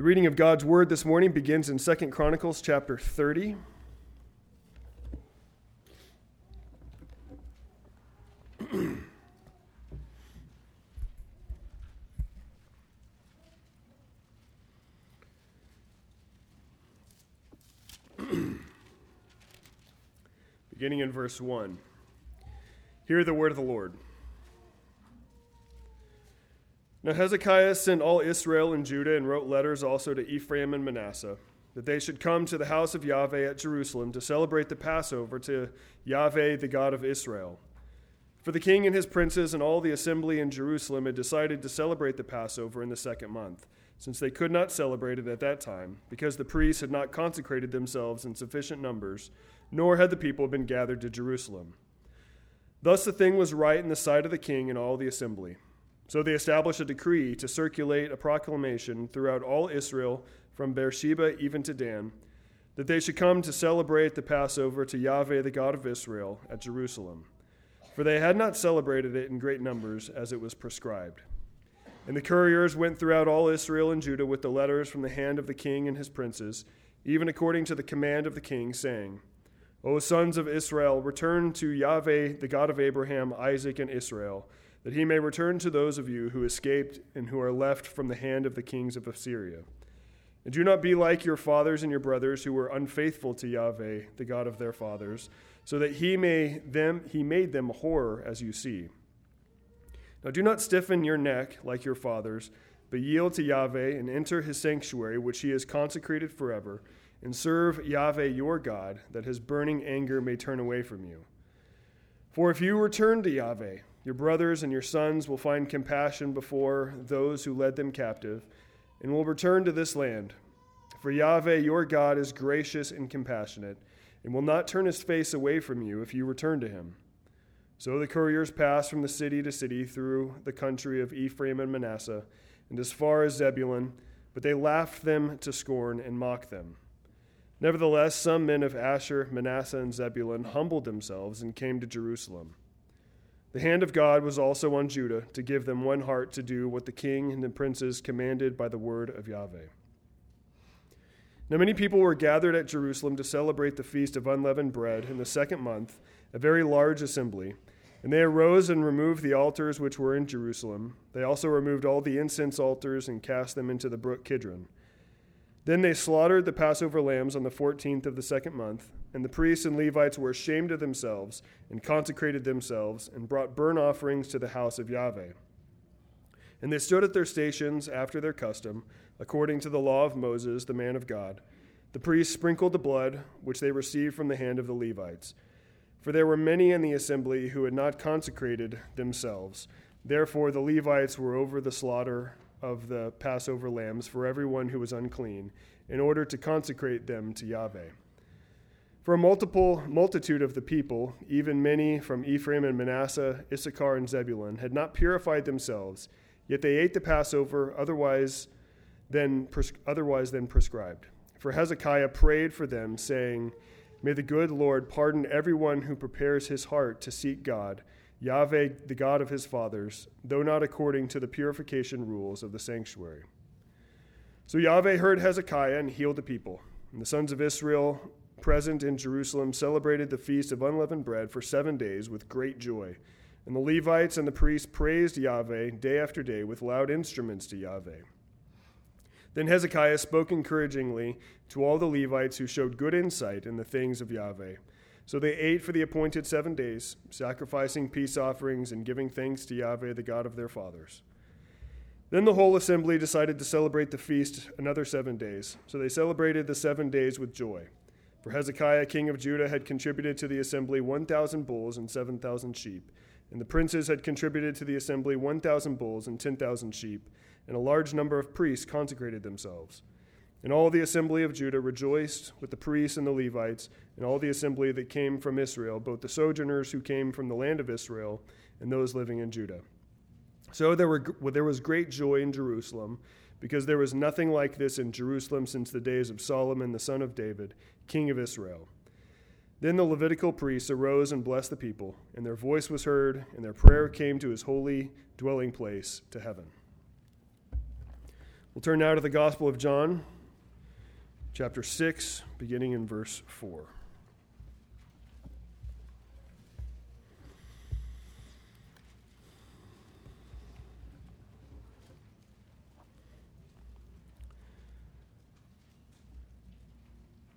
The reading of God's word this morning begins in 2 Chronicles chapter 30. Beginning in verse 1. Hear the word of the Lord. Now Hezekiah sent all Israel and Judah and wrote letters also to Ephraim and Manasseh, that they should come to the house of Yahweh at Jerusalem to celebrate the Passover to Yahweh, the God of Israel. For the king and his princes and all the assembly in Jerusalem had decided to celebrate the Passover in the second month, since they could not celebrate it at that time, because the priests had not consecrated themselves in sufficient numbers, nor had the people been gathered to Jerusalem. Thus the thing was right in the sight of the king and all the assembly. So they established a decree to circulate a proclamation throughout all Israel, from Beersheba even to Dan, that they should come to celebrate the Passover to Yahweh, the God of Israel, at Jerusalem. For they had not celebrated it in great numbers as it was prescribed. And the couriers went throughout all Israel and Judah with the letters from the hand of the king and his princes, even according to the command of the king, saying, O sons of Israel, return to Yahweh, the God of Abraham, Isaac, and Israel that he may return to those of you who escaped and who are left from the hand of the kings of Assyria. And do not be like your fathers and your brothers who were unfaithful to Yahweh, the God of their fathers, so that he may them he made them a horror as you see. Now do not stiffen your neck like your fathers, but yield to Yahweh and enter his sanctuary which he has consecrated forever, and serve Yahweh your God, that his burning anger may turn away from you. For if you return to Yahweh, your brothers and your sons will find compassion before those who led them captive, and will return to this land. For Yahweh your God is gracious and compassionate, and will not turn his face away from you if you return to him. So the couriers passed from the city to city through the country of Ephraim and Manasseh, and as far as Zebulun, but they laughed them to scorn and mocked them. Nevertheless, some men of Asher, Manasseh, and Zebulun humbled themselves and came to Jerusalem. The hand of God was also on Judah to give them one heart to do what the king and the princes commanded by the word of Yahweh. Now, many people were gathered at Jerusalem to celebrate the feast of unleavened bread in the second month, a very large assembly. And they arose and removed the altars which were in Jerusalem. They also removed all the incense altars and cast them into the brook Kidron. Then they slaughtered the Passover lambs on the fourteenth of the second month, and the priests and Levites were ashamed of themselves and consecrated themselves and brought burnt offerings to the house of Yahweh. And they stood at their stations after their custom, according to the law of Moses, the man of God. The priests sprinkled the blood which they received from the hand of the Levites. For there were many in the assembly who had not consecrated themselves. Therefore, the Levites were over the slaughter of the Passover lambs for everyone who was unclean, in order to consecrate them to Yahweh. For a multiple multitude of the people, even many from Ephraim and Manasseh, Issachar and Zebulun, had not purified themselves, yet they ate the Passover otherwise than, otherwise than prescribed. For Hezekiah prayed for them, saying, May the good Lord pardon everyone who prepares his heart to seek God Yahweh, the God of his fathers, though not according to the purification rules of the sanctuary. So Yahweh heard Hezekiah and healed the people. And the sons of Israel present in Jerusalem celebrated the feast of unleavened bread for seven days with great joy. And the Levites and the priests praised Yahweh day after day with loud instruments to Yahweh. Then Hezekiah spoke encouragingly to all the Levites who showed good insight in the things of Yahweh so they ate for the appointed seven days, sacrificing peace offerings and giving thanks to Yahweh, the God of their fathers. Then the whole assembly decided to celebrate the feast another seven days. So they celebrated the seven days with joy. For Hezekiah, king of Judah, had contributed to the assembly 1,000 bulls and 7,000 sheep. And the princes had contributed to the assembly 1,000 bulls and 10,000 sheep. And a large number of priests consecrated themselves. And all the assembly of Judah rejoiced with the priests and the Levites, and all the assembly that came from Israel, both the sojourners who came from the land of Israel and those living in Judah. So there, were, there was great joy in Jerusalem, because there was nothing like this in Jerusalem since the days of Solomon the son of David, king of Israel. Then the Levitical priests arose and blessed the people, and their voice was heard, and their prayer came to his holy dwelling place to heaven. We'll turn now to the Gospel of John, chapter 6, beginning in verse 4.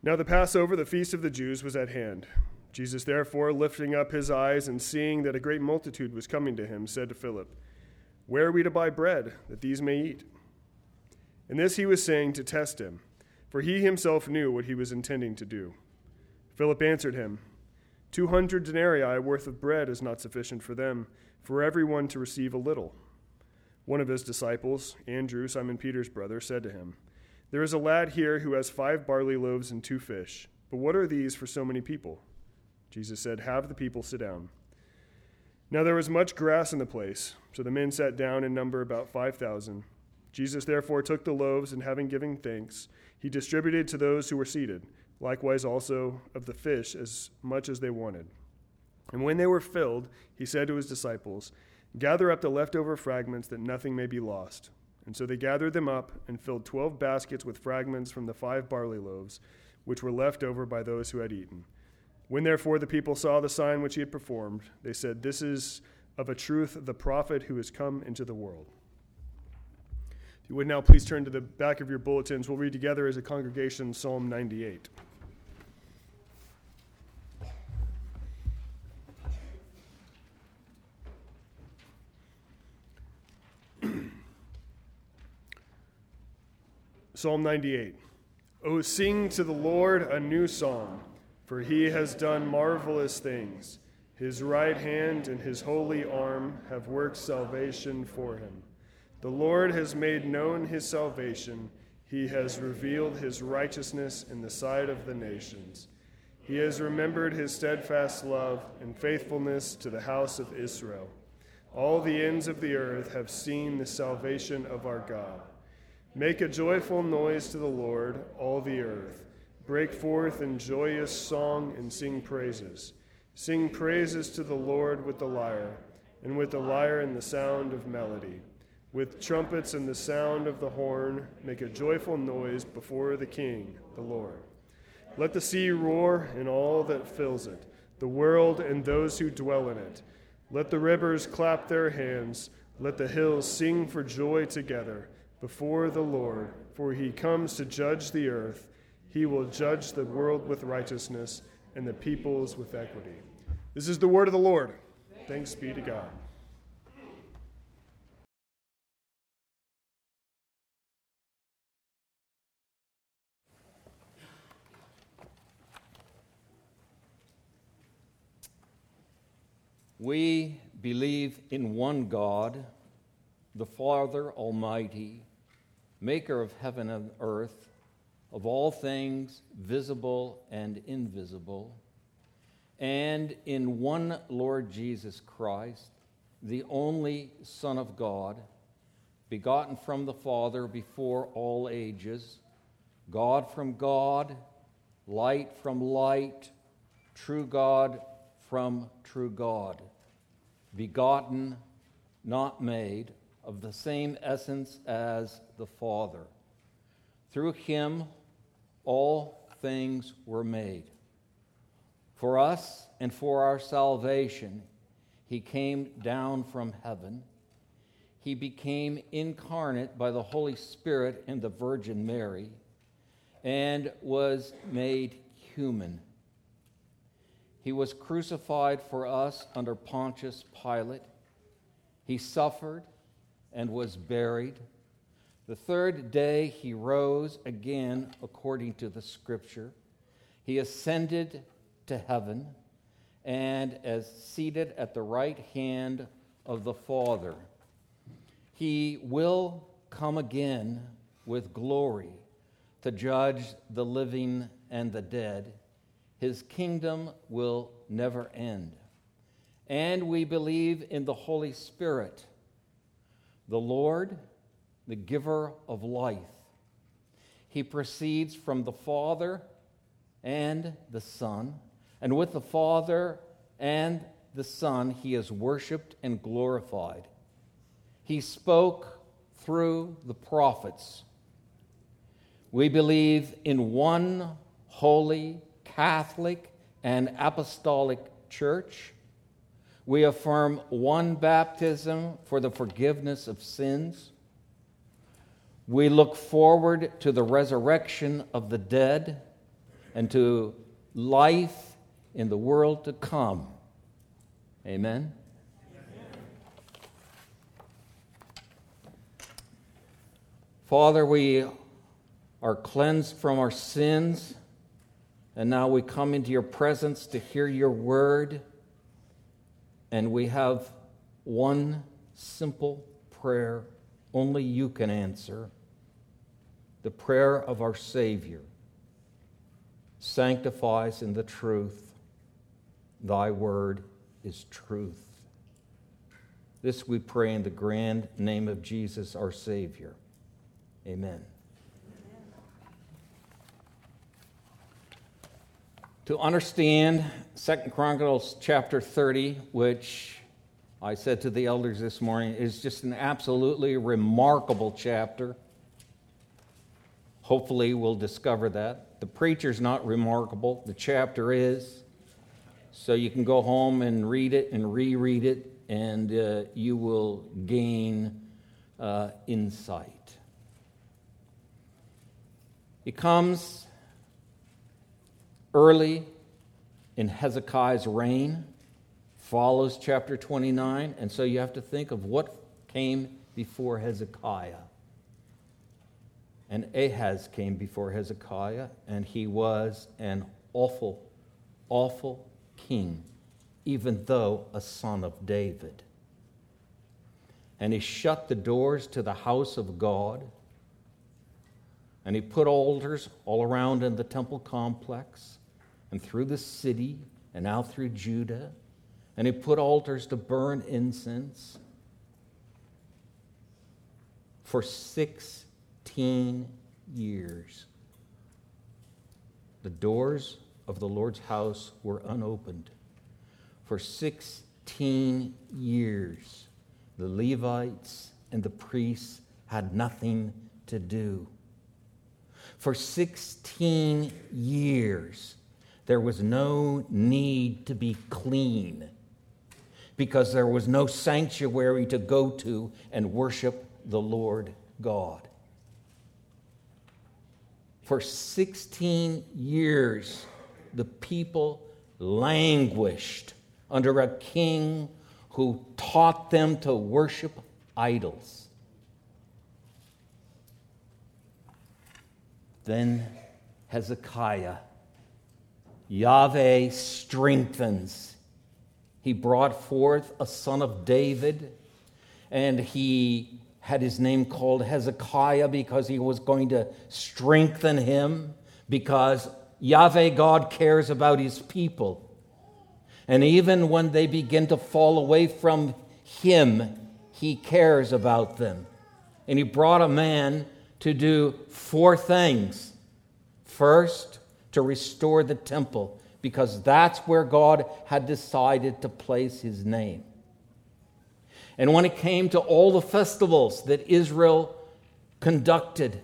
Now the Passover, the feast of the Jews, was at hand. Jesus, therefore, lifting up his eyes and seeing that a great multitude was coming to him, said to Philip, Where are we to buy bread that these may eat? And this he was saying to test him, for he himself knew what he was intending to do. Philip answered him, Two hundred denarii worth of bread is not sufficient for them, for everyone to receive a little. One of his disciples, Andrew, Simon Peter's brother, said to him, There is a lad here who has five barley loaves and two fish, but what are these for so many people? Jesus said, Have the people sit down. Now there was much grass in the place, so the men sat down in number about five thousand. Jesus therefore took the loaves, and having given thanks, he distributed to those who were seated, likewise also of the fish as much as they wanted. And when they were filled, he said to his disciples, Gather up the leftover fragments, that nothing may be lost. And so they gathered them up and filled twelve baskets with fragments from the five barley loaves, which were left over by those who had eaten. When therefore the people saw the sign which he had performed, they said, This is of a truth the prophet who has come into the world. If you would now please turn to the back of your bulletins, we'll read together as a congregation Psalm 98. Psalm 98. Oh, sing to the Lord a new song for he has done marvelous things. His right hand and his holy arm have worked salvation for him. The Lord has made known his salvation. He has revealed his righteousness in the sight of the nations. He has remembered his steadfast love and faithfulness to the house of Israel. All the ends of the earth have seen the salvation of our God. Make a joyful noise to the Lord, all the earth. Break forth in joyous song and sing praises. Sing praises to the Lord with the lyre, and with the lyre and the sound of melody. With trumpets and the sound of the horn, make a joyful noise before the King, the Lord. Let the sea roar and all that fills it, the world and those who dwell in it. Let the rivers clap their hands. Let the hills sing for joy together before the Lord, for he comes to judge the earth. He will judge the world with righteousness and the peoples with equity. This is the word of the Lord. Thanks be to God. We believe in one God, the Father Almighty, maker of heaven and earth of all things visible and invisible, and in one Lord Jesus Christ, the only Son of God, begotten from the Father before all ages, God from God, light from light, true God from true God, begotten, not made, of the same essence as the Father. Through him, all things were made. For us and for our salvation, he came down from heaven. He became incarnate by the Holy Spirit and the Virgin Mary and was made human. He was crucified for us under Pontius Pilate. He suffered and was buried. The third day he rose again according to the scripture. He ascended to heaven and as seated at the right hand of the Father. He will come again with glory to judge the living and the dead. His kingdom will never end. And we believe in the Holy Spirit, the Lord the giver of life. He proceeds from the Father and the Son, and with the Father and the Son, he is worshiped and glorified. He spoke through the prophets. We believe in one holy, Catholic, and apostolic church. We affirm one baptism for the forgiveness of sins. We look forward to the resurrection of the dead and to life in the world to come. Amen. Father, we are cleansed from our sins, and now we come into your presence to hear your word, and we have one simple prayer only you can answer the prayer of our Savior. sanctifies in the truth. Thy word is truth. This we pray in the grand name of Jesus, our Savior. Amen. To understand Second Chronicles chapter 30, which I said to the elders this morning is just an absolutely remarkable chapter. Hopefully, we'll discover that. The preacher's not remarkable, the chapter is. So you can go home and read it and reread it, and uh, you will gain uh, insight. It comes early in Hezekiah's reign, follows chapter 29, and so you have to think of what came before Hezekiah. And Ahaz came before Hezekiah, and he was an awful, awful king, even though a son of David. And he shut the doors to the house of God and he put altars all around in the temple complex and through the city and out through Judah. And he put altars to burn incense for 16 years. The doors of the Lord's house were unopened. For 16 years, the Levites and the priests had nothing to do for 16 years, there was no need to be clean because there was no sanctuary to go to and worship the Lord God. For 16 years, the people languished under a king who taught them to worship idols. Then Hezekiah, Yahweh strengthens. He brought forth a son of David, and he had his name called Hezekiah because he was going to strengthen him, because Yahweh God cares about his people. And even when they begin to fall away from him, he cares about them. And he brought a man to do four things. First, to restore the temple, because that's where God had decided to place his name. And when it came to all the festivals that Israel conducted,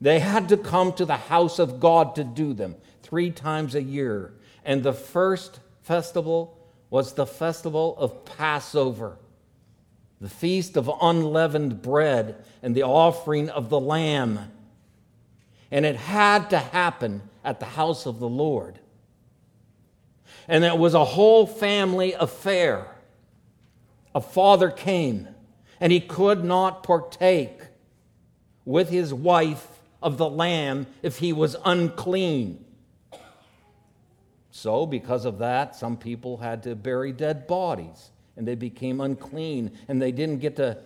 they had to come to the house of God to do them three times a year. And the first festival was the festival of Passover the feast of unleavened bread and the offering of the lamb. And it had to happen at the house of the Lord. And it was a whole family affair. A father came, and he could not partake with his wife of the lamb if he was unclean. So, because of that, some people had to bury dead bodies and they became unclean, and they didn't get to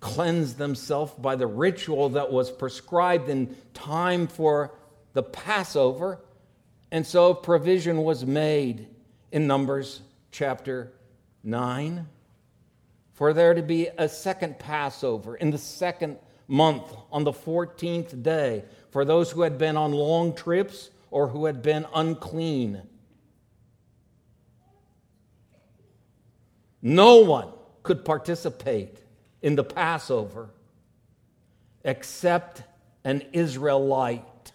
cleanse themselves by the ritual that was prescribed in time for the Passover. And so provision was made in Numbers chapter 9 for there to be a second Passover in the second month on the 14th day for those who had been on long trips or who had been unclean. No one could participate in the Passover except an Israelite.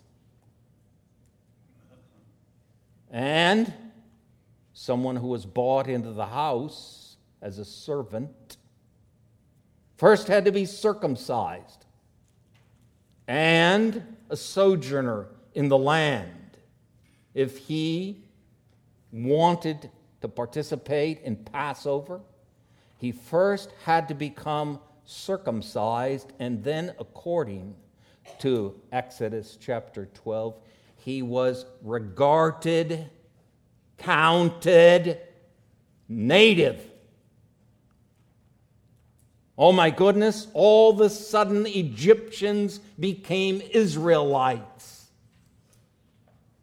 And someone who was bought into the house as a servant first had to be circumcised and a sojourner in the land if he wanted to participate in Passover, he first had to become circumcised, and then, according to Exodus chapter 12, he was regarded, counted native. Oh my goodness, all of a sudden Egyptians became Israelites.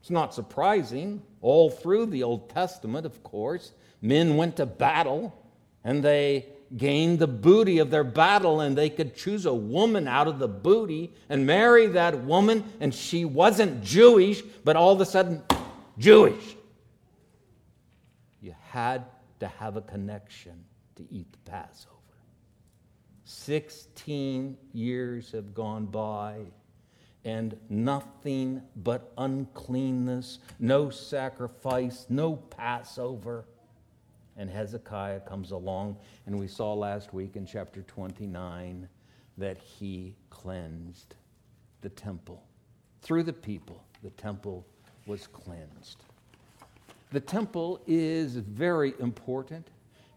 It's not surprising all through the Old Testament, of course, men went to battle and they gained the booty of their battle, and they could choose a woman out of the booty and marry that woman, and she wasn't Jewish, but all of a sudden, Jewish. You had to have a connection to eat the Passover. 16 years have gone by and nothing but uncleanness, no sacrifice, no Passover. And Hezekiah comes along, and we saw last week in chapter 29 that he cleansed the temple. Through the people, the temple was cleansed. The temple is very important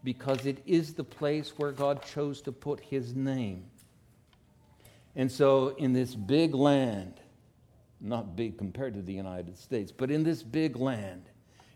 because it is the place where God chose to put his name. And so, in this big land, not big compared to the United States, but in this big land,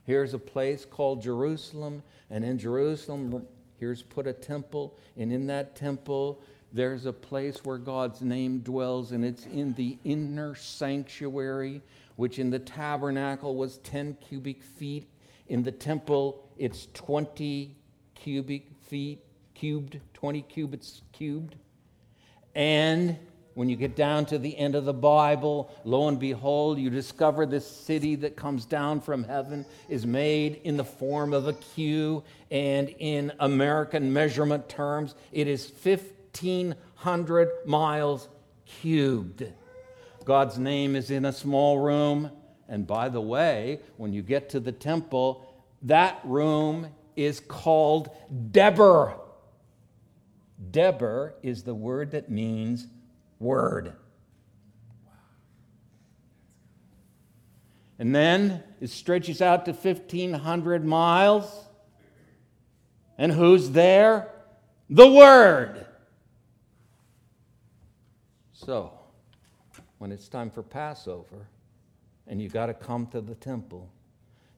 here's a place called Jerusalem, and in Jerusalem, here's put a temple, and in that temple, there's a place where God's name dwells, and it's in the inner sanctuary, which in the tabernacle was 10 cubic feet. In the temple, it's 20 cubic feet cubed, 20 cubits cubed. And when you get down to the end of the Bible, lo and behold, you discover this city that comes down from heaven is made in the form of a cube, and in American measurement terms, it is 1,500 miles cubed. God's name is in a small room, and by the way, when you get to the temple, that room is called Deber. Deber is the word that means word. And then it stretches out to 1,500 miles. And who's there? The Word. So, when it's time for Passover and you've got to come to the temple,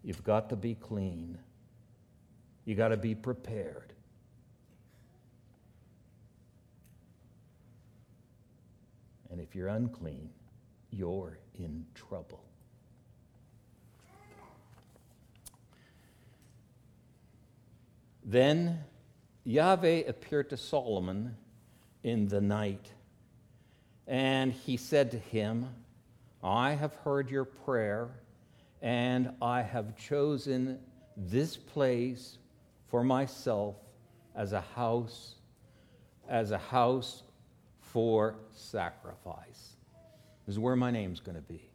you've got to be clean. You got to be prepared. And if you're unclean, you're in trouble. Then Yahweh appeared to Solomon in the night, and he said to him, I have heard your prayer, and I have chosen this place for myself as a house, as a house for sacrifice. This is where my name's going to be.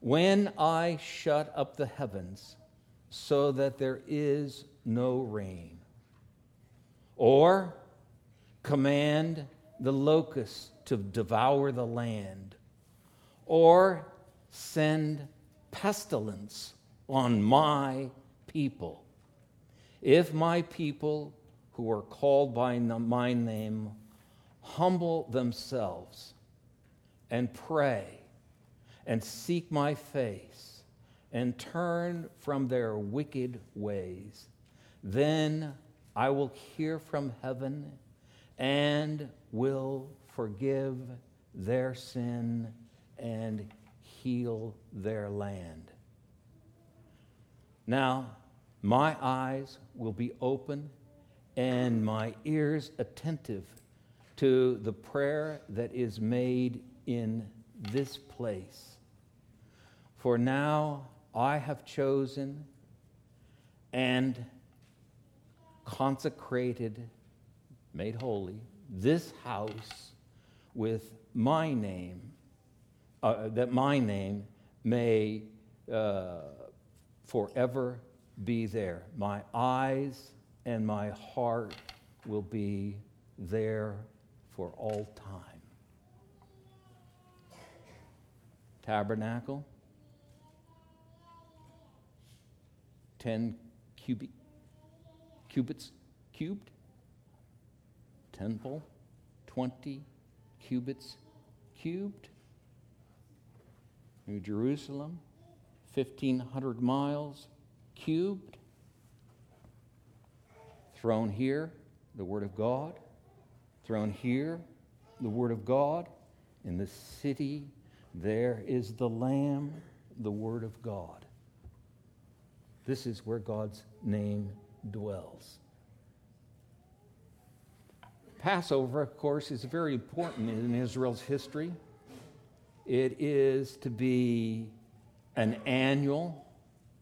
When I shut up the heavens so that there is no rain, or command the locusts to devour the land, or send pestilence on my people. If my people who are called by my name humble themselves and pray and seek my face and turn from their wicked ways, then I will hear from heaven and will forgive their sin and heal their land. Now, my eyes will be open and my ears attentive to the prayer that is made in this place. For now I have chosen and consecrated, made holy, this house with my name, uh, that my name may uh, forever be there. My eyes and my heart will be there for all time. Tabernacle, 10 cubic, cubits cubed. Temple, 20 cubits cubed. New Jerusalem, 1,500 miles cubed. throne here, the Word of God. throne here, the Word of God. In the city, there is the Lamb, the Word of God. This is where God's name dwells. Passover, of course, is very important in Israel's history. It is to be an annual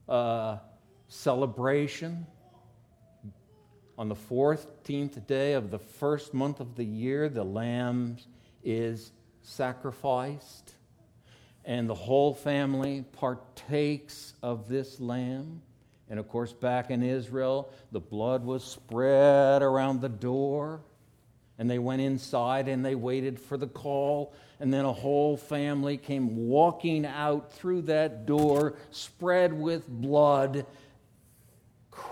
uh, celebration on the 14th day of the first month of the year. The lamb is sacrificed, and the whole family partakes of this lamb. And of course, back in Israel, the blood was spread around the door and they went inside and they waited for the call. And then a whole family came walking out through that door, spread with blood,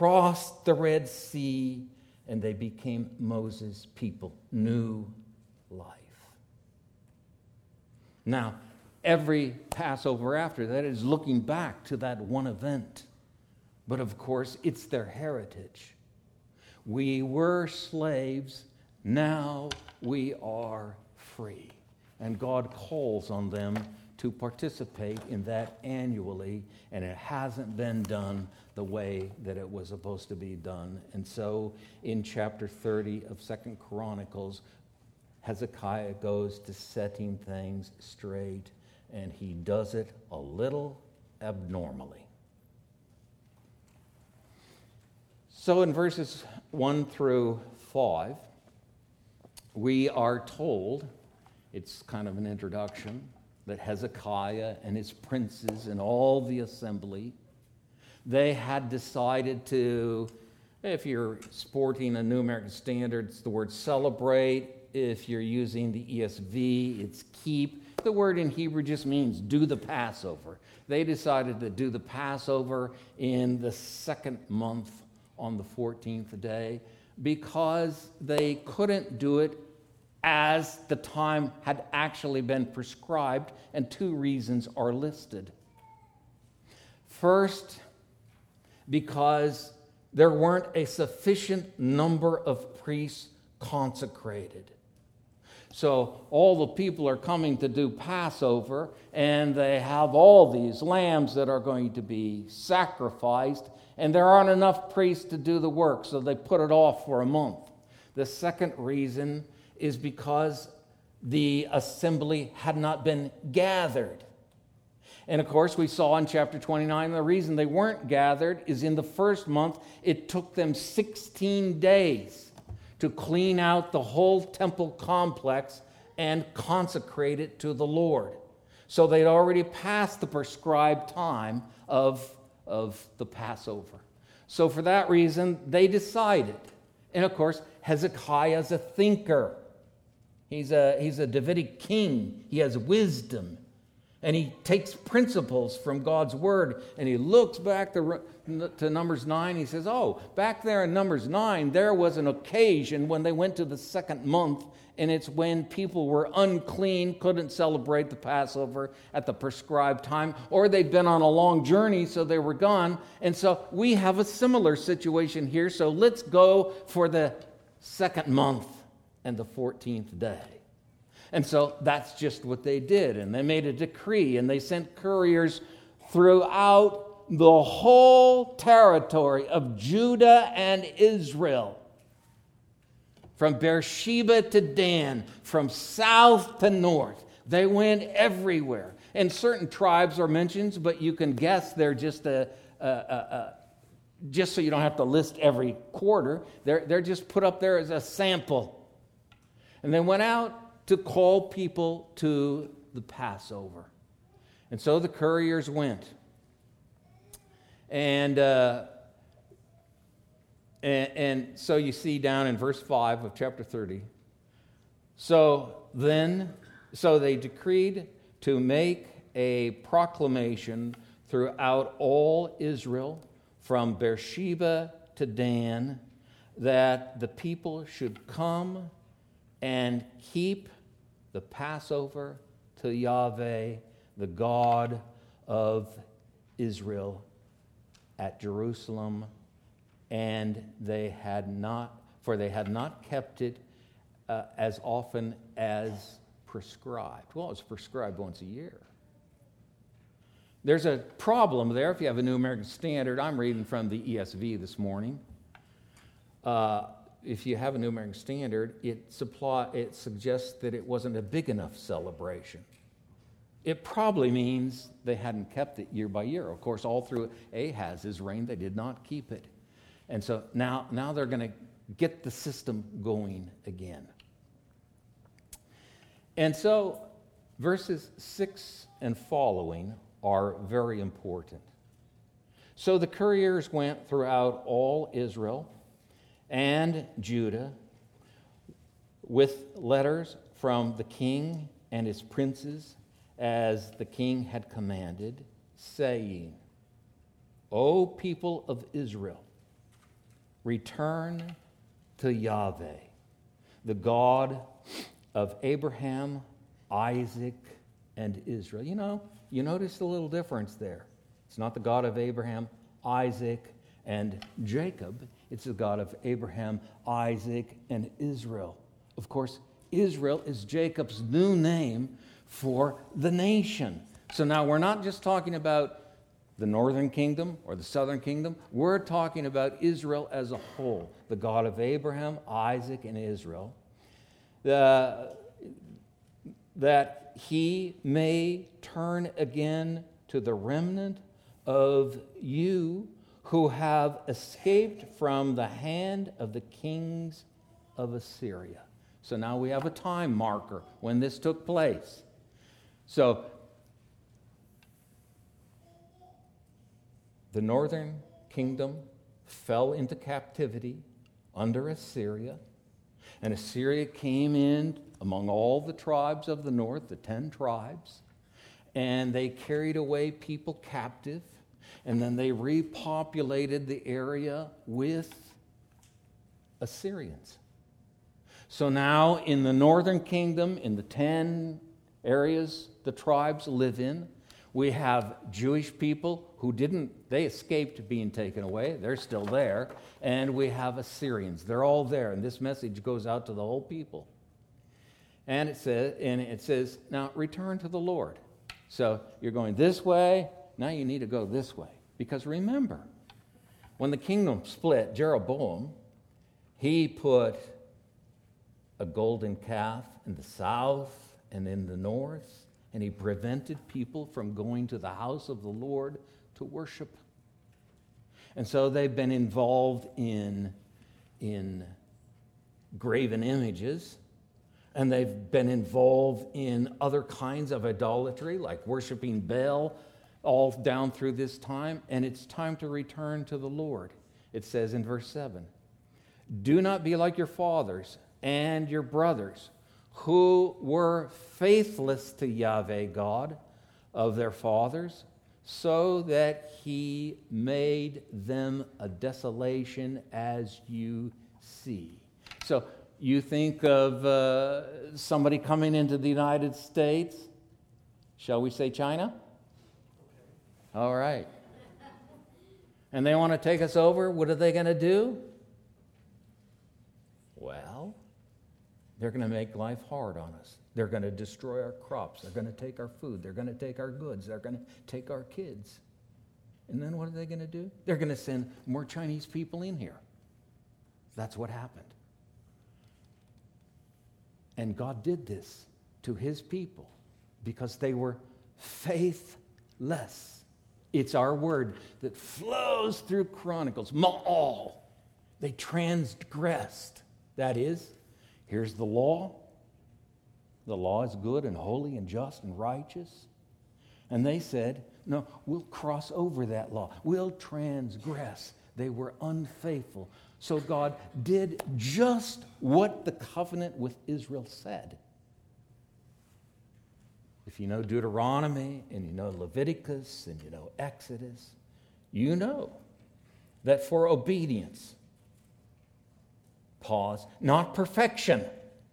crossed the Red Sea, and they became Moses' people. New life. Now, every Passover after that is looking back to that one event. But of course, it's their heritage. We were slaves now we are free. And God calls on them to participate in that annually, and it hasn't been done the way that it was supposed to be done. And so in chapter 30 of Second Chronicles, Hezekiah goes to setting things straight, and he does it a little abnormally. So in verses 1 through 5, we are told, it's kind of an introduction, that Hezekiah and his princes and all the assembly, they had decided to, if you're sporting a New American Standard, it's the word celebrate. If you're using the ESV, it's keep. The word in Hebrew just means do the Passover. They decided to do the Passover in the second month on the 14th day because they couldn't do it as the time had actually been prescribed, and two reasons are listed. First, because there weren't a sufficient number of priests consecrated. So all the people are coming to do Passover, and they have all these lambs that are going to be sacrificed, and there aren't enough priests to do the work, so they put it off for a month. The second reason is because the assembly had not been gathered. And of course, we saw in chapter 29 the reason they weren't gathered is in the first month, it took them 16 days to clean out the whole temple complex and consecrate it to the Lord. So they'd already passed the prescribed time of, of the Passover. So for that reason, they decided. And of course, Hezekiah's a thinker. He's a, he's a Davidic king. He has wisdom. And he takes principles from God's word and he looks back to, to Numbers 9. He says, Oh, back there in Numbers 9, there was an occasion when they went to the second month, and it's when people were unclean, couldn't celebrate the Passover at the prescribed time, or they'd been on a long journey, so they were gone. And so we have a similar situation here. So let's go for the second month and the 14th day. And so that's just what they did. And they made a decree and they sent couriers throughout the whole territory of Judah and Israel. From Beersheba to Dan, from south to north. They went everywhere. And certain tribes are mentioned, but you can guess they're just a, a, a, just so you don't have to list every quarter. They're, they're just put up there as a sample and they went out to call people to the Passover. And so the couriers went. And, uh, and, and so you see down in verse 5 of chapter 30. So then, so they decreed to make a proclamation throughout all Israel from Beersheba to Dan that the people should come and keep the Passover to Yahweh, the God of Israel, at Jerusalem, and they had not, for they had not kept it uh, as often as prescribed. Well, it's prescribed once a year. There's a problem there if you have a New American Standard. I'm reading from the ESV this morning. Uh, if you have a New American Standard, it, supply, it suggests that it wasn't a big enough celebration. It probably means they hadn't kept it year by year. Of course, all through Ahaz's reign, they did not keep it. And so now, now they're going to get the system going again. And so verses 6 and following are very important. So the couriers went throughout all Israel and Judah with letters from the king and his princes as the king had commanded, saying, O people of Israel, return to Yahweh, the God of Abraham, Isaac, and Israel. You know, you notice the little difference there. It's not the God of Abraham, Isaac, and Jacob. It's the God of Abraham, Isaac, and Israel. Of course, Israel is Jacob's new name for the nation. So now we're not just talking about the northern kingdom or the southern kingdom. We're talking about Israel as a whole, the God of Abraham, Isaac, and Israel. The, that he may turn again to the remnant of you who have escaped from the hand of the kings of Assyria. So now we have a time marker when this took place. So the northern kingdom fell into captivity under Assyria, and Assyria came in among all the tribes of the north, the 10 tribes, and they carried away people captive and then they repopulated the area with Assyrians. So now in the northern kingdom, in the 10 areas the tribes live in, we have Jewish people who didn't, they escaped being taken away. They're still there. And we have Assyrians. They're all there. And this message goes out to the whole people. And it says, and it says, now return to the Lord. So you're going this way, now you need to go this way. Because remember, when the kingdom split, Jeroboam, he put a golden calf in the south and in the north, and he prevented people from going to the house of the Lord to worship. And so they've been involved in, in graven images, and they've been involved in other kinds of idolatry, like worshiping Baal all down through this time, and it's time to return to the Lord. It says in verse 7 Do not be like your fathers and your brothers who were faithless to Yahweh God of their fathers, so that he made them a desolation as you see. So you think of uh, somebody coming into the United States, shall we say China? All right. And they want to take us over. What are they going to do? Well, they're going to make life hard on us. They're going to destroy our crops. They're going to take our food. They're going to take our goods. They're going to take our kids. And then what are they going to do? They're going to send more Chinese people in here. That's what happened. And God did this to his people because they were faithless. It's our word that flows through Chronicles. Ma'al. They transgressed. That is, here's the law. The law is good and holy and just and righteous. And they said, No, we'll cross over that law. We'll transgress. They were unfaithful. So God did just what the covenant with Israel said. You know Deuteronomy and you know Leviticus and you know Exodus, you know that for obedience, pause, not perfection,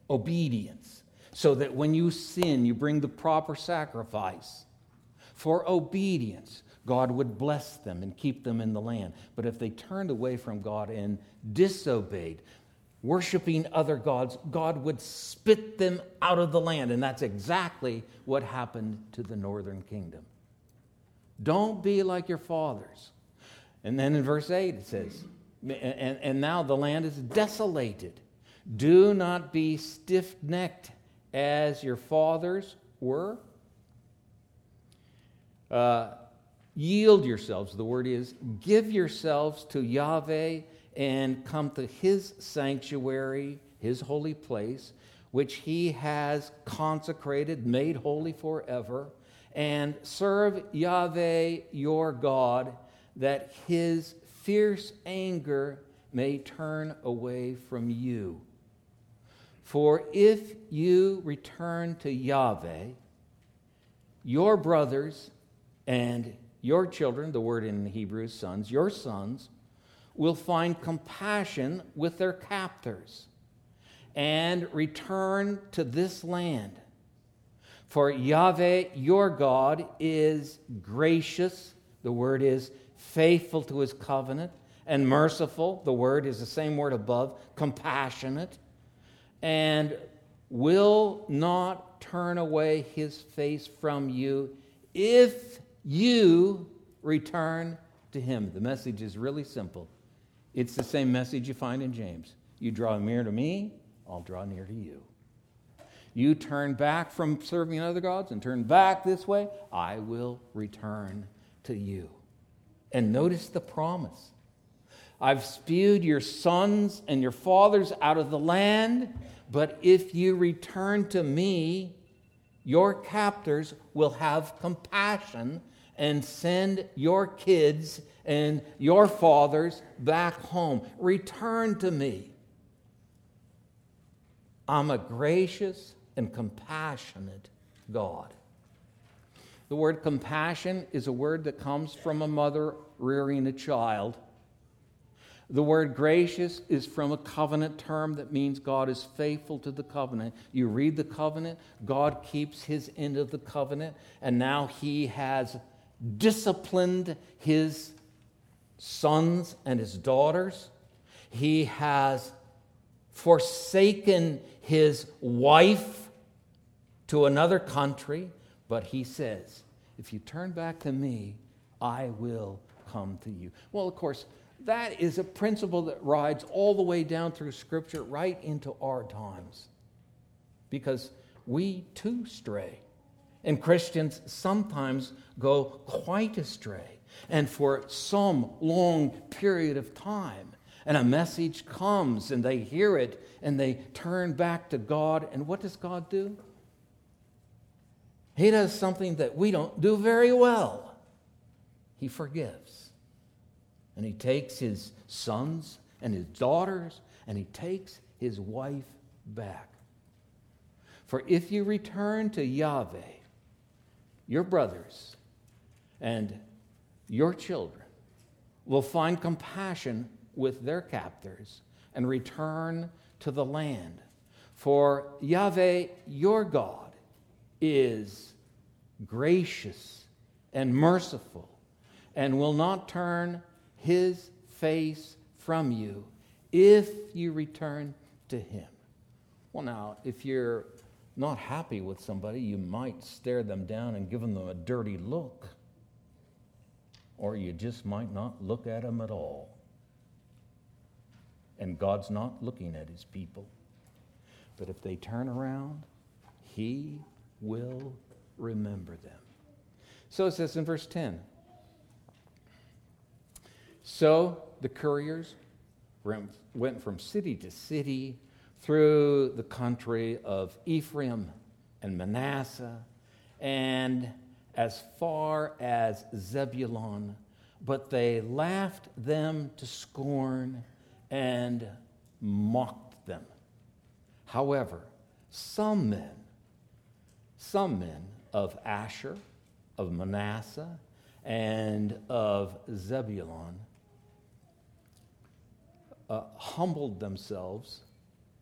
obedience, so that when you sin, you bring the proper sacrifice. For obedience, God would bless them and keep them in the land. But if they turned away from God and disobeyed, worshiping other gods, God would spit them out of the land. And that's exactly what happened to the northern kingdom. Don't be like your fathers. And then in verse 8 it says, and, and now the land is desolated. Do not be stiff necked as your fathers were. Uh, Yield yourselves, the word is, give yourselves to Yahweh and come to his sanctuary, his holy place, which he has consecrated, made holy forever, and serve Yahweh your God, that his fierce anger may turn away from you. For if you return to Yahweh, your brothers and your children, the word in Hebrew is sons, your sons, will find compassion with their captors and return to this land. For Yahweh, your God, is gracious, the word is faithful to his covenant, and merciful, the word is the same word above, compassionate, and will not turn away his face from you if you return to him. The message is really simple. It's the same message you find in James. You draw near to me, I'll draw near to you. You turn back from serving other gods and turn back this way, I will return to you. And notice the promise I've spewed your sons and your fathers out of the land, but if you return to me, your captors will have compassion and send your kids and your fathers back home. Return to me. I'm a gracious and compassionate God. The word compassion is a word that comes from a mother rearing a child. The word gracious is from a covenant term that means God is faithful to the covenant. You read the covenant, God keeps his end of the covenant, and now he has disciplined his sons and his daughters. He has forsaken his wife to another country, but he says, If you turn back to me, I will come to you. Well, of course, that is a principle that rides all the way down through Scripture right into our times because we too stray. And Christians sometimes go quite astray. And for some long period of time, and a message comes and they hear it and they turn back to God. And what does God do? He does something that we don't do very well. He forgives. And he takes his sons and his daughters and he takes his wife back. For if you return to Yahweh, your brothers and your children will find compassion with their captors and return to the land. For Yahweh, your God, is gracious and merciful and will not turn his face from you if you return to him. Well, now, if you're not happy with somebody, you might stare them down and give them a dirty look. Or you just might not look at them at all. And God's not looking at his people. But if they turn around, he will remember them. So it says in verse 10 So the couriers went from city to city through the country of Ephraim and Manasseh and as far as Zebulun, but they laughed them to scorn and mocked them. However, some men, some men of Asher, of Manasseh, and of Zebulun uh, humbled themselves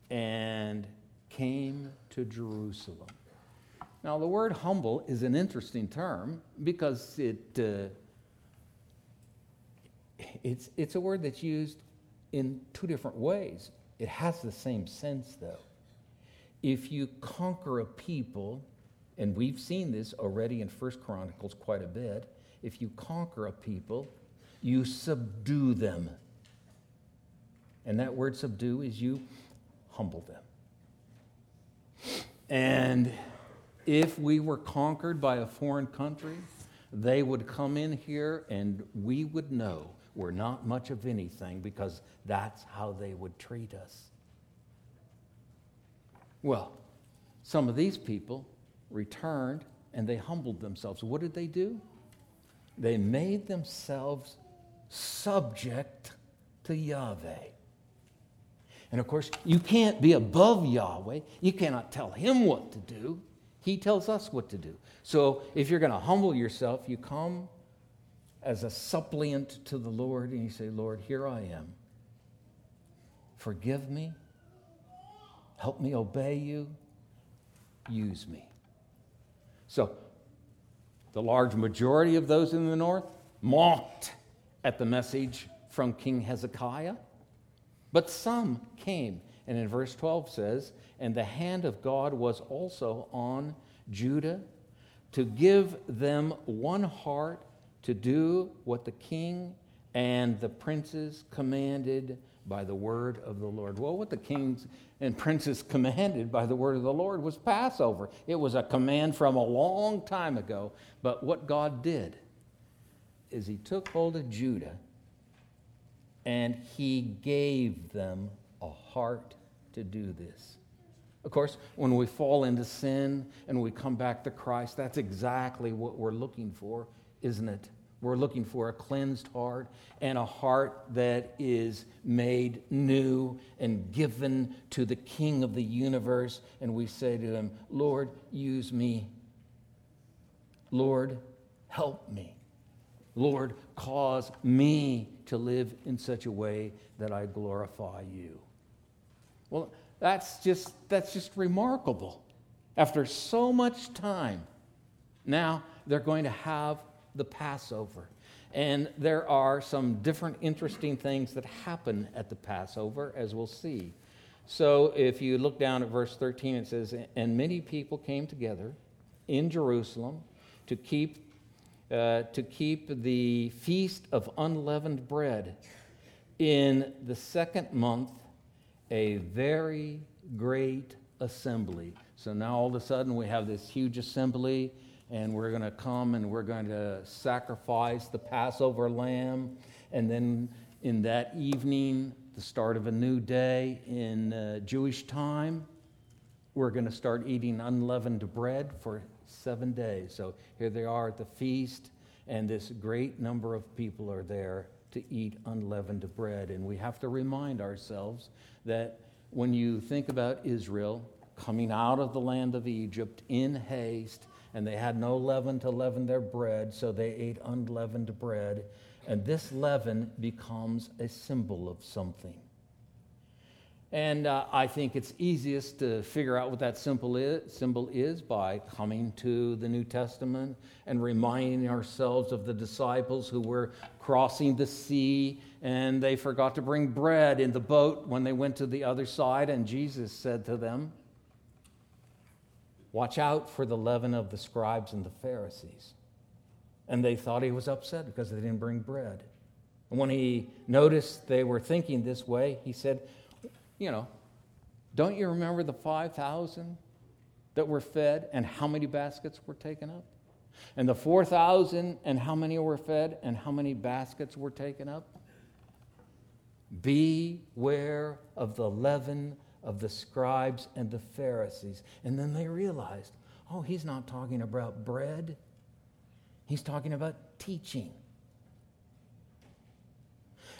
and came to Jerusalem. Now, the word humble is an interesting term because it, uh, it's, it's a word that's used in two different ways. It has the same sense, though. If you conquer a people, and we've seen this already in First Chronicles quite a bit, if you conquer a people, you subdue them. And that word subdue is you humble them. And if we were conquered by a foreign country, they would come in here and we would know we're not much of anything because that's how they would treat us. Well, some of these people returned and they humbled themselves. What did they do? They made themselves subject to Yahweh. And of course, you can't be above Yahweh. You cannot tell him what to do. He tells us what to do. So if you're going to humble yourself, you come as a suppliant to the Lord and you say, Lord, here I am. Forgive me. Help me obey you. Use me. So the large majority of those in the north mocked at the message from King Hezekiah. But some came. And in verse 12 says, And the hand of God was also on Judah to give them one heart to do what the king and the princes commanded by the word of the Lord. Well, what the kings and princes commanded by the word of the Lord was Passover. It was a command from a long time ago. But what God did is He took hold of Judah and he gave them a heart to do this. Of course, when we fall into sin and we come back to Christ, that's exactly what we're looking for, isn't it? We're looking for a cleansed heart and a heart that is made new and given to the King of the universe. And we say to him, Lord, use me. Lord, help me. Lord, cause me to live in such a way that I glorify you. Well, that's just, that's just remarkable. After so much time, now they're going to have the Passover. And there are some different interesting things that happen at the Passover, as we'll see. So if you look down at verse 13, it says, And many people came together in Jerusalem to keep uh, to keep the feast of unleavened bread in the second month, a very great assembly. So now all of a sudden we have this huge assembly, and we're going to come and we're going to sacrifice the Passover lamb. And then in that evening, the start of a new day in uh, Jewish time, we're going to start eating unleavened bread for seven days. So here they are at the feast, and this great number of people are there to eat unleavened bread. And we have to remind ourselves that when you think about Israel coming out of the land of Egypt in haste, and they had no leaven to leaven their bread, so they ate unleavened bread. And this leaven becomes a symbol of something. And uh, I think it's easiest to figure out what that symbol is, symbol is by coming to the New Testament and reminding ourselves of the disciples who were crossing the sea and they forgot to bring bread in the boat when they went to the other side. And Jesus said to them, Watch out for the leaven of the scribes and the Pharisees. And they thought he was upset because they didn't bring bread. And when he noticed they were thinking this way, he said, you know, don't you remember the 5,000 that were fed and how many baskets were taken up? And the 4,000 and how many were fed and how many baskets were taken up? Beware of the leaven of the scribes and the Pharisees. And then they realized, Oh, he's not talking about bread, he's talking about teaching.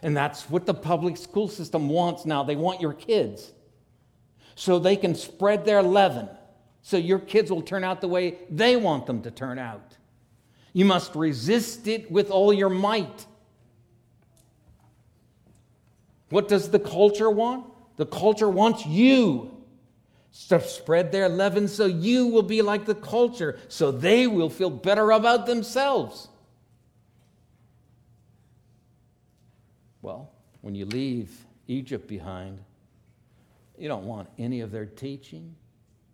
And that's what the public school system wants now. They want your kids so they can spread their leaven, so your kids will turn out the way they want them to turn out. You must resist it with all your might. What does the culture want? The culture wants you to spread their leaven so you will be like the culture, so they will feel better about themselves. Well, when you leave Egypt behind, you don't want any of their teaching,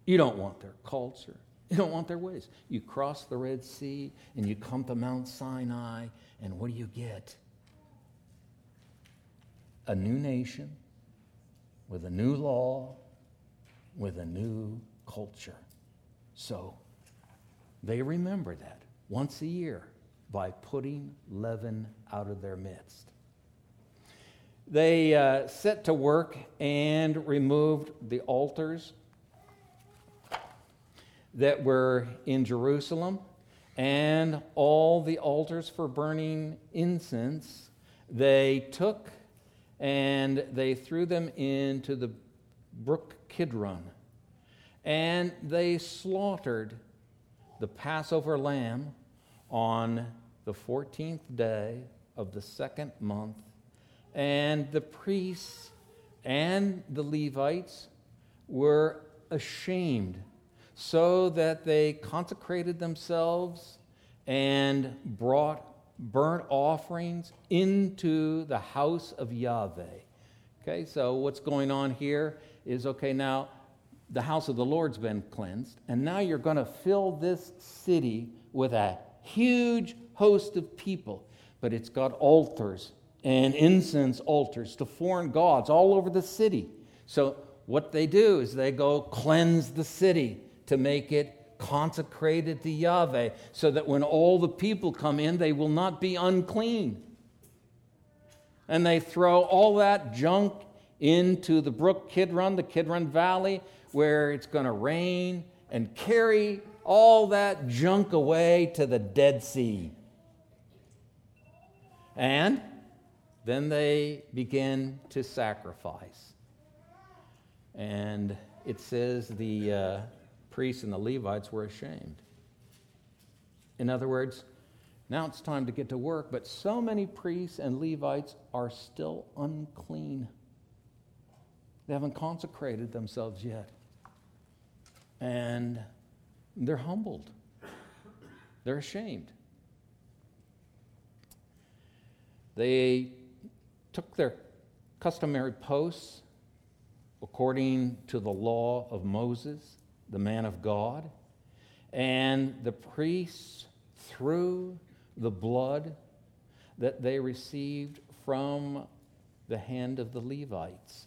you don't want their culture, you don't want their ways. You cross the Red Sea and you come to Mount Sinai, and what do you get? A new nation with a new law, with a new culture. So they remember that once a year by putting leaven out of their midst. They uh, set to work and removed the altars that were in Jerusalem and all the altars for burning incense. They took and they threw them into the brook Kidron. And they slaughtered the Passover lamb on the 14th day of the second month. And the priests and the Levites were ashamed, so that they consecrated themselves and brought burnt offerings into the house of Yahweh. Okay, so what's going on here is okay, now the house of the Lord's been cleansed, and now you're going to fill this city with a huge host of people, but it's got altars and incense altars to foreign gods all over the city. So, what they do is they go cleanse the city to make it consecrated to Yahweh, so that when all the people come in, they will not be unclean. And they throw all that junk into the brook Kidron, the Kidron Valley, where it's going to rain and carry all that junk away to the Dead Sea. And then they begin to sacrifice. And it says the. Uh, priests and the Levites were ashamed. In other words, now it's time to get to work, but so many priests and Levites are still unclean. They haven't consecrated themselves yet. And they're humbled, they're ashamed. They took their customary posts according to the law of Moses the man of God, and the priests threw the blood that they received from the hand of the Levites.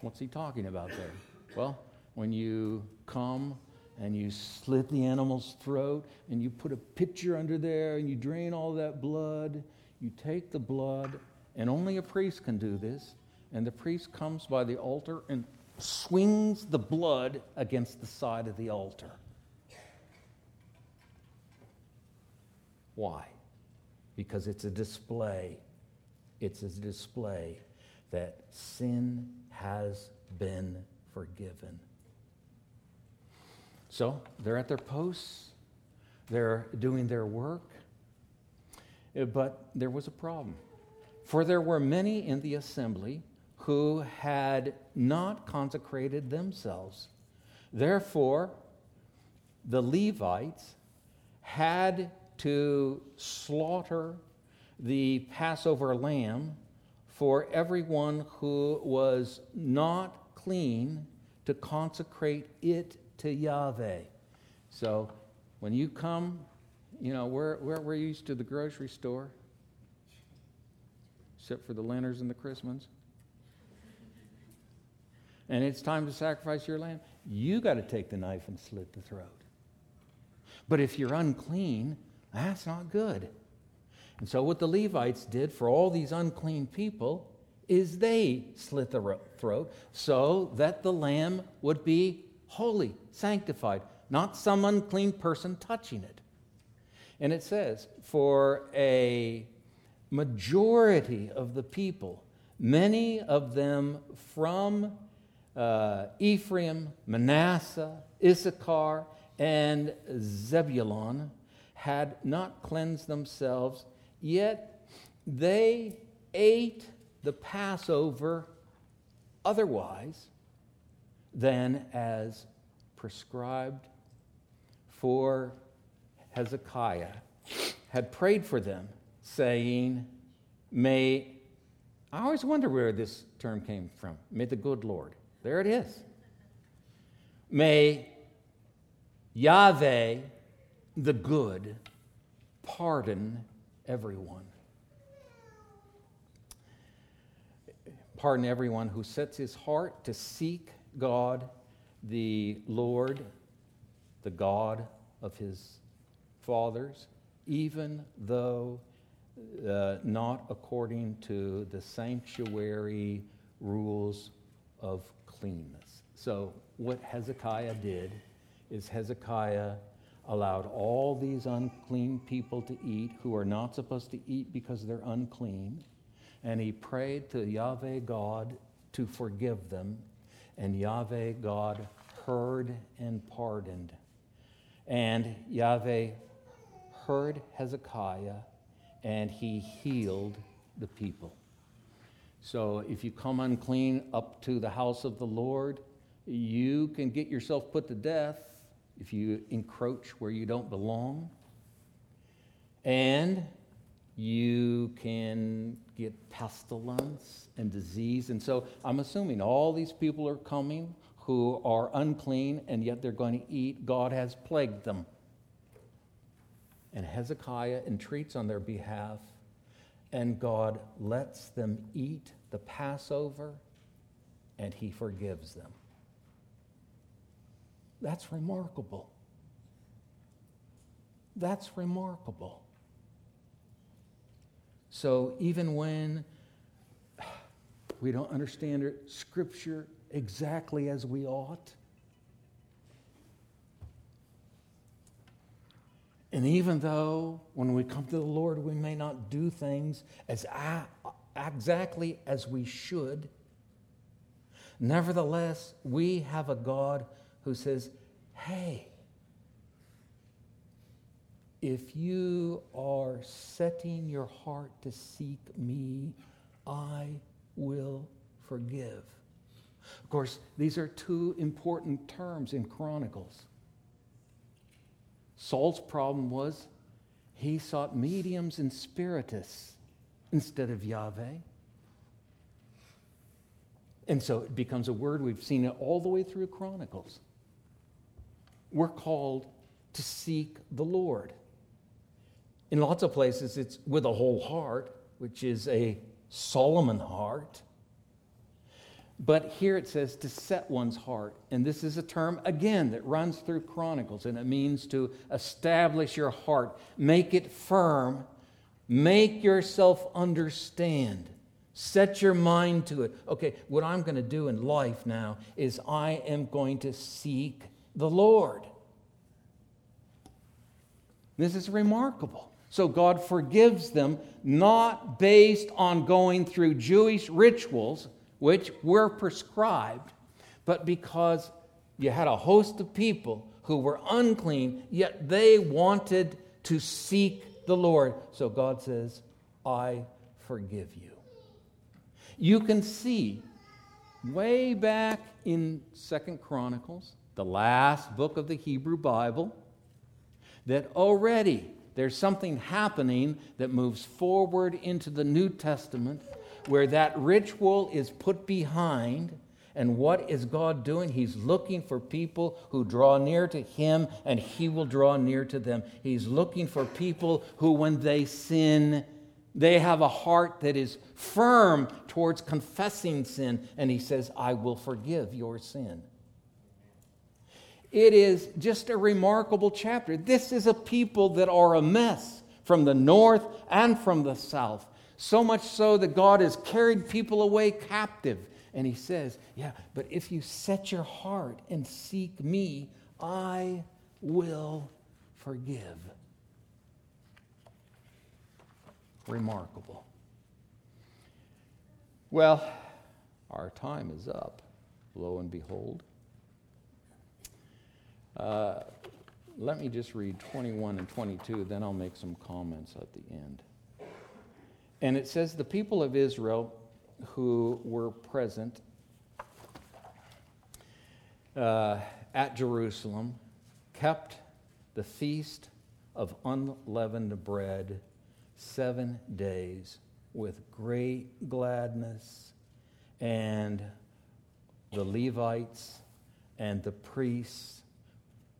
What's he talking about there? Well, when you come and you slit the animal's throat and you put a pitcher under there and you drain all that blood, you take the blood, and only a priest can do this. And the priest comes by the altar and swings the blood against the side of the altar. Why? Because it's a display. It's a display that sin has been forgiven. So they're at their posts, they're doing their work, Uh, but there was a problem. For there were many in the assembly who had not consecrated themselves. Therefore, the Levites had to slaughter the Passover lamb for everyone who was not clean to consecrate it to Yahweh. So when you come, you know, where we're used to the grocery store, except for the Lenners and the Christmas and it's time to sacrifice your lamb, you got to take the knife and slit the throat. But if you're unclean, that's not good. And so, what the Levites did for all these unclean people is they slit the throat so that the lamb would be holy, sanctified, not some unclean person touching it. And it says, for a majority of the people, many of them from uh, Ephraim, Manasseh, Issachar, and Zebulun, had not cleansed themselves, yet they ate the Passover otherwise than as prescribed for Hezekiah, had prayed for them, saying, May, I always wonder where this term came from. May the good Lord. There it is. May Yahweh, the good, pardon everyone. Pardon everyone who sets his heart to seek God, the Lord, the God of his fathers, even though uh, not according to the sanctuary rules of cleanness. So, what Hezekiah did is Hezekiah allowed all these unclean people to eat who are not supposed to eat because they're unclean. And he prayed to Yahweh God to forgive them. And Yahweh God heard and pardoned. And Yahweh heard Hezekiah and he healed the people. So if you come unclean up to the house of the Lord, you can get yourself put to death if you encroach where you don't belong. And you can get pestilence and disease. And so I'm assuming all these people are coming who are unclean and yet they're going to eat. God has plagued them. And Hezekiah entreats on their behalf, and God lets them eat the Passover, and he forgives them. That's remarkable. That's remarkable. So even when we don't understand Scripture exactly as we ought, and even though when we come to the Lord we may not do things as exactly as we should, nevertheless, we have a God who says, Hey, if you are setting your heart to seek me, I will forgive. Of course, these are two important terms in Chronicles. Saul's problem was he sought mediums and spiritists instead of Yahweh. And so it becomes a word we've seen it all the way through Chronicles we're called to seek the Lord. In lots of places, it's with a whole heart, which is a Solomon heart. But here it says to set one's heart. And this is a term, again, that runs through Chronicles, and it means to establish your heart, make it firm, make yourself understand. Set your mind to it. Okay, what I'm going to do in life now is I am going to seek the Lord. This is remarkable. So God forgives them not based on going through Jewish rituals, which were prescribed, but because you had a host of people who were unclean, yet they wanted to seek the Lord. So God says, I forgive you. You can see way back in Second Chronicles the last book of the Hebrew Bible, that already there's something happening that moves forward into the New Testament where that ritual is put behind. And what is God doing? He's looking for people who draw near to Him, and He will draw near to them. He's looking for people who, when they sin, they have a heart that is firm towards confessing sin, and He says, I will forgive your sin. It is just a remarkable chapter. This is a people that are a mess from the north and from the south. So much so that God has carried people away captive. And he says, Yeah, but if you set your heart and seek me, I will forgive. Remarkable. Well, our time is up, lo and behold. Uh, let me just read 21 and 22, then I'll make some comments at the end. And it says, The people of Israel who were present uh, at Jerusalem kept the feast of unleavened bread seven days with great gladness, and the Levites and the priests,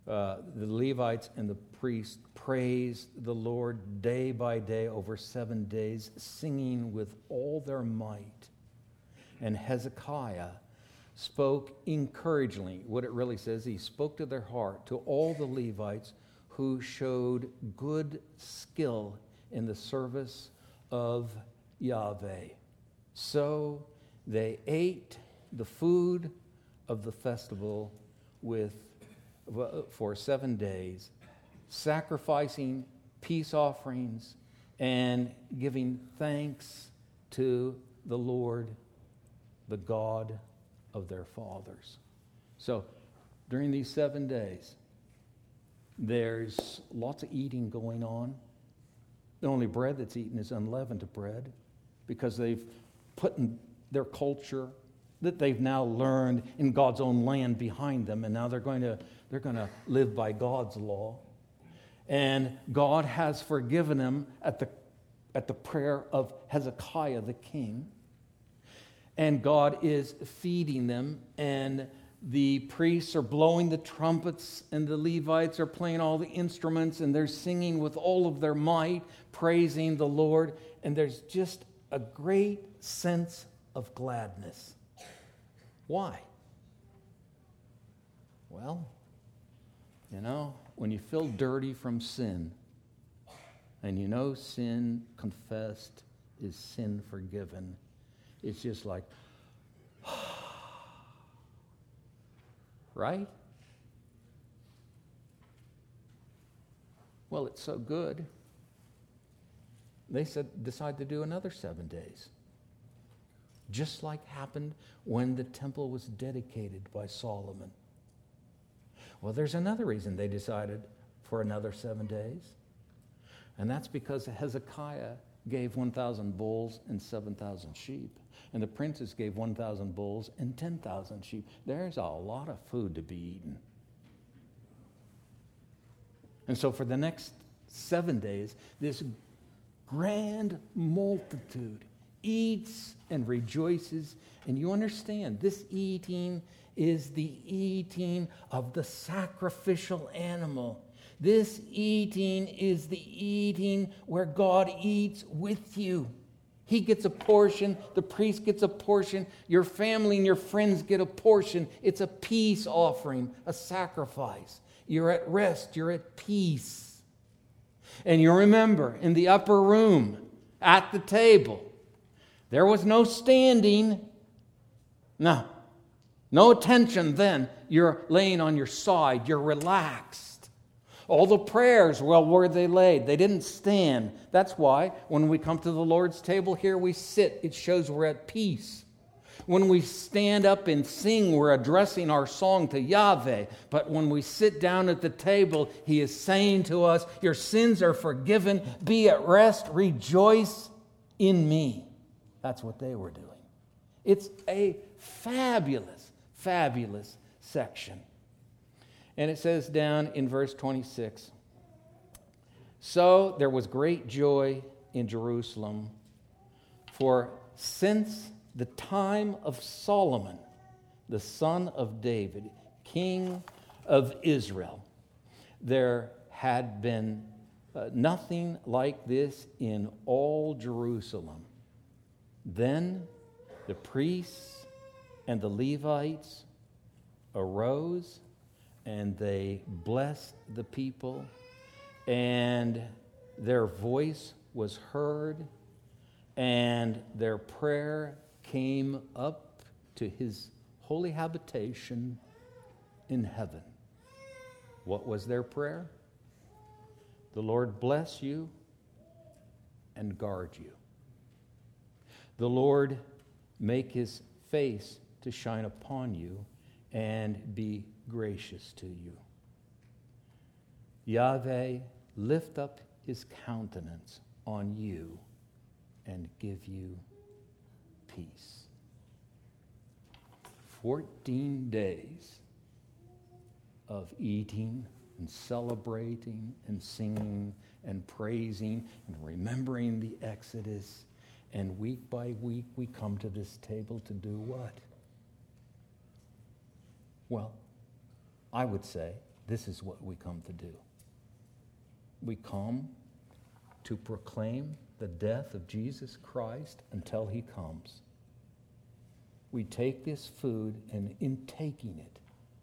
uh, the Levites and the priests praised the Lord day by day over seven days, singing with all their might. And Hezekiah spoke encouragingly. What it really says, he spoke to their heart, to all the Levites who showed good skill in the service of Yahweh. So they ate the food of the festival with, for seven days, sacrificing peace offerings and giving thanks to the Lord, the God of their fathers. So during these seven days, there's lots of eating going on. The only bread that's eaten is unleavened bread because they've put in their culture that they've now learned in God's own land behind them, and now they're going to, they're going to live by God's law. And God has forgiven them at the, at the prayer of Hezekiah the king. And God is feeding them, and the priests are blowing the trumpets, and the Levites are playing all the instruments, and they're singing with all of their might, praising the Lord. And there's just a great sense of gladness. Why? Well, you know, when you feel dirty from sin, and you know sin confessed is sin forgiven, it's just like, right? Well, it's so good. They said, decide to do another seven days. Just like happened when the temple was dedicated by Solomon. Well, there's another reason they decided for another seven days. And that's because Hezekiah gave 1,000 bulls and 7,000 sheep. And the princes gave 1,000 bulls and 10,000 sheep. There's a lot of food to be eaten. And so for the next seven days, this grand multitude eats and rejoices. And you understand, this eating is the eating of the sacrificial animal. This eating is the eating where God eats with you. He gets a portion, the priest gets a portion, your family and your friends get a portion. It's a peace offering, a sacrifice. You're at rest, you're at peace. And you remember in the upper room at the table, there was no standing. No. No attention then. You're laying on your side, you're relaxed. All the prayers, well, where they laid? They didn't stand. That's why when we come to the Lord's table here, we sit. It shows we're at peace. When we stand up and sing, we're addressing our song to Yahweh. But when we sit down at the table, He is saying to us, Your sins are forgiven. Be at rest. Rejoice in me. That's what they were doing. It's a fabulous, fabulous section. And it says down in verse 26 So there was great joy in Jerusalem, for since the time of Solomon, the son of David, king of Israel, there had been uh, nothing like this in all Jerusalem. Then the priests and the Levites arose and they blessed the people, and their voice was heard, and their prayer came up to his holy habitation in heaven. What was their prayer? The Lord bless you and guard you. The Lord make his face to shine upon you and be gracious to you. Yahweh lift up his countenance on you and give you peace. 14 days of eating and celebrating and singing and praising and remembering the Exodus. And week by week, we come to this table to do what? Well, I would say this is what we come to do. We come to proclaim the death of Jesus Christ until he comes. We take this food and in taking it,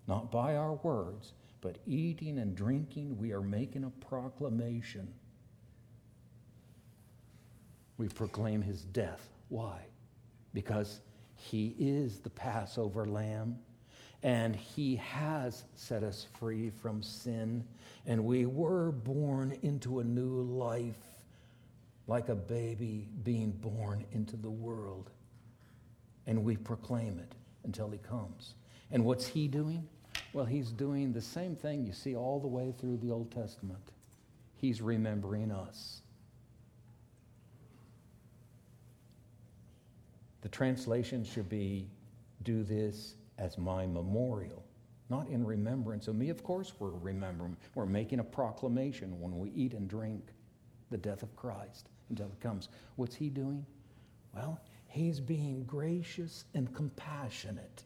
not by our words, but eating and drinking, we are making a proclamation. We proclaim his death. Why? Because he is the Passover lamb and he has set us free from sin, and we were born into a new life like a baby being born into the world. And we proclaim it until he comes. And what's he doing? Well, he's doing the same thing you see all the way through the Old Testament. He's remembering us. The translation should be do this as my memorial, not in remembrance of me. Of course, we're remembering, we're making a proclamation when we eat and drink the death of Christ until it comes. What's he doing? Well, he's being gracious and compassionate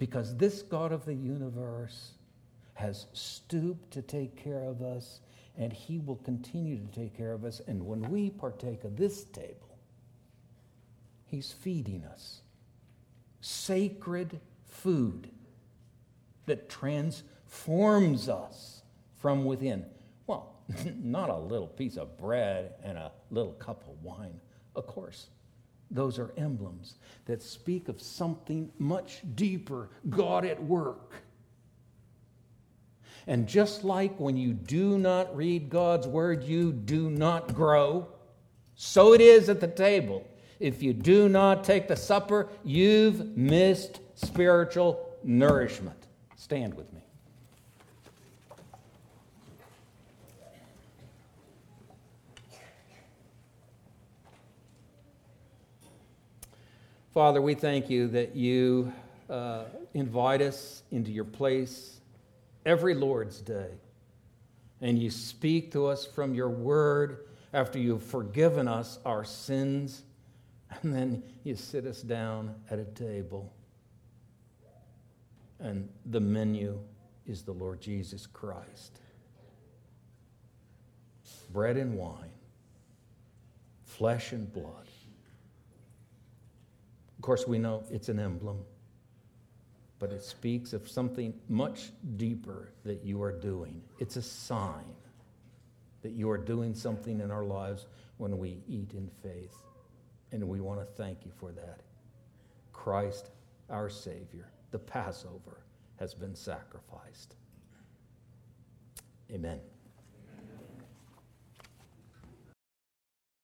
because this God of the universe has stooped to take care of us, and He will continue to take care of us. And when we partake of this table, He's feeding us sacred food that transforms us from within. Well, not a little piece of bread and a little cup of wine, of course. Those are emblems that speak of something much deeper God at work. And just like when you do not read God's word, you do not grow, so it is at the table. If you do not take the supper, you've missed spiritual nourishment. Stand with me. Father, we thank you that you uh, invite us into your place every Lord's Day. And you speak to us from your word after you've forgiven us our sins. And then you sit us down at a table. And the menu is the Lord Jesus Christ bread and wine, flesh and blood. Of course, we know it's an emblem, but it speaks of something much deeper that you are doing. It's a sign that you are doing something in our lives when we eat in faith. And we want to thank you for that. Christ, our Savior, the Passover, has been sacrificed. Amen.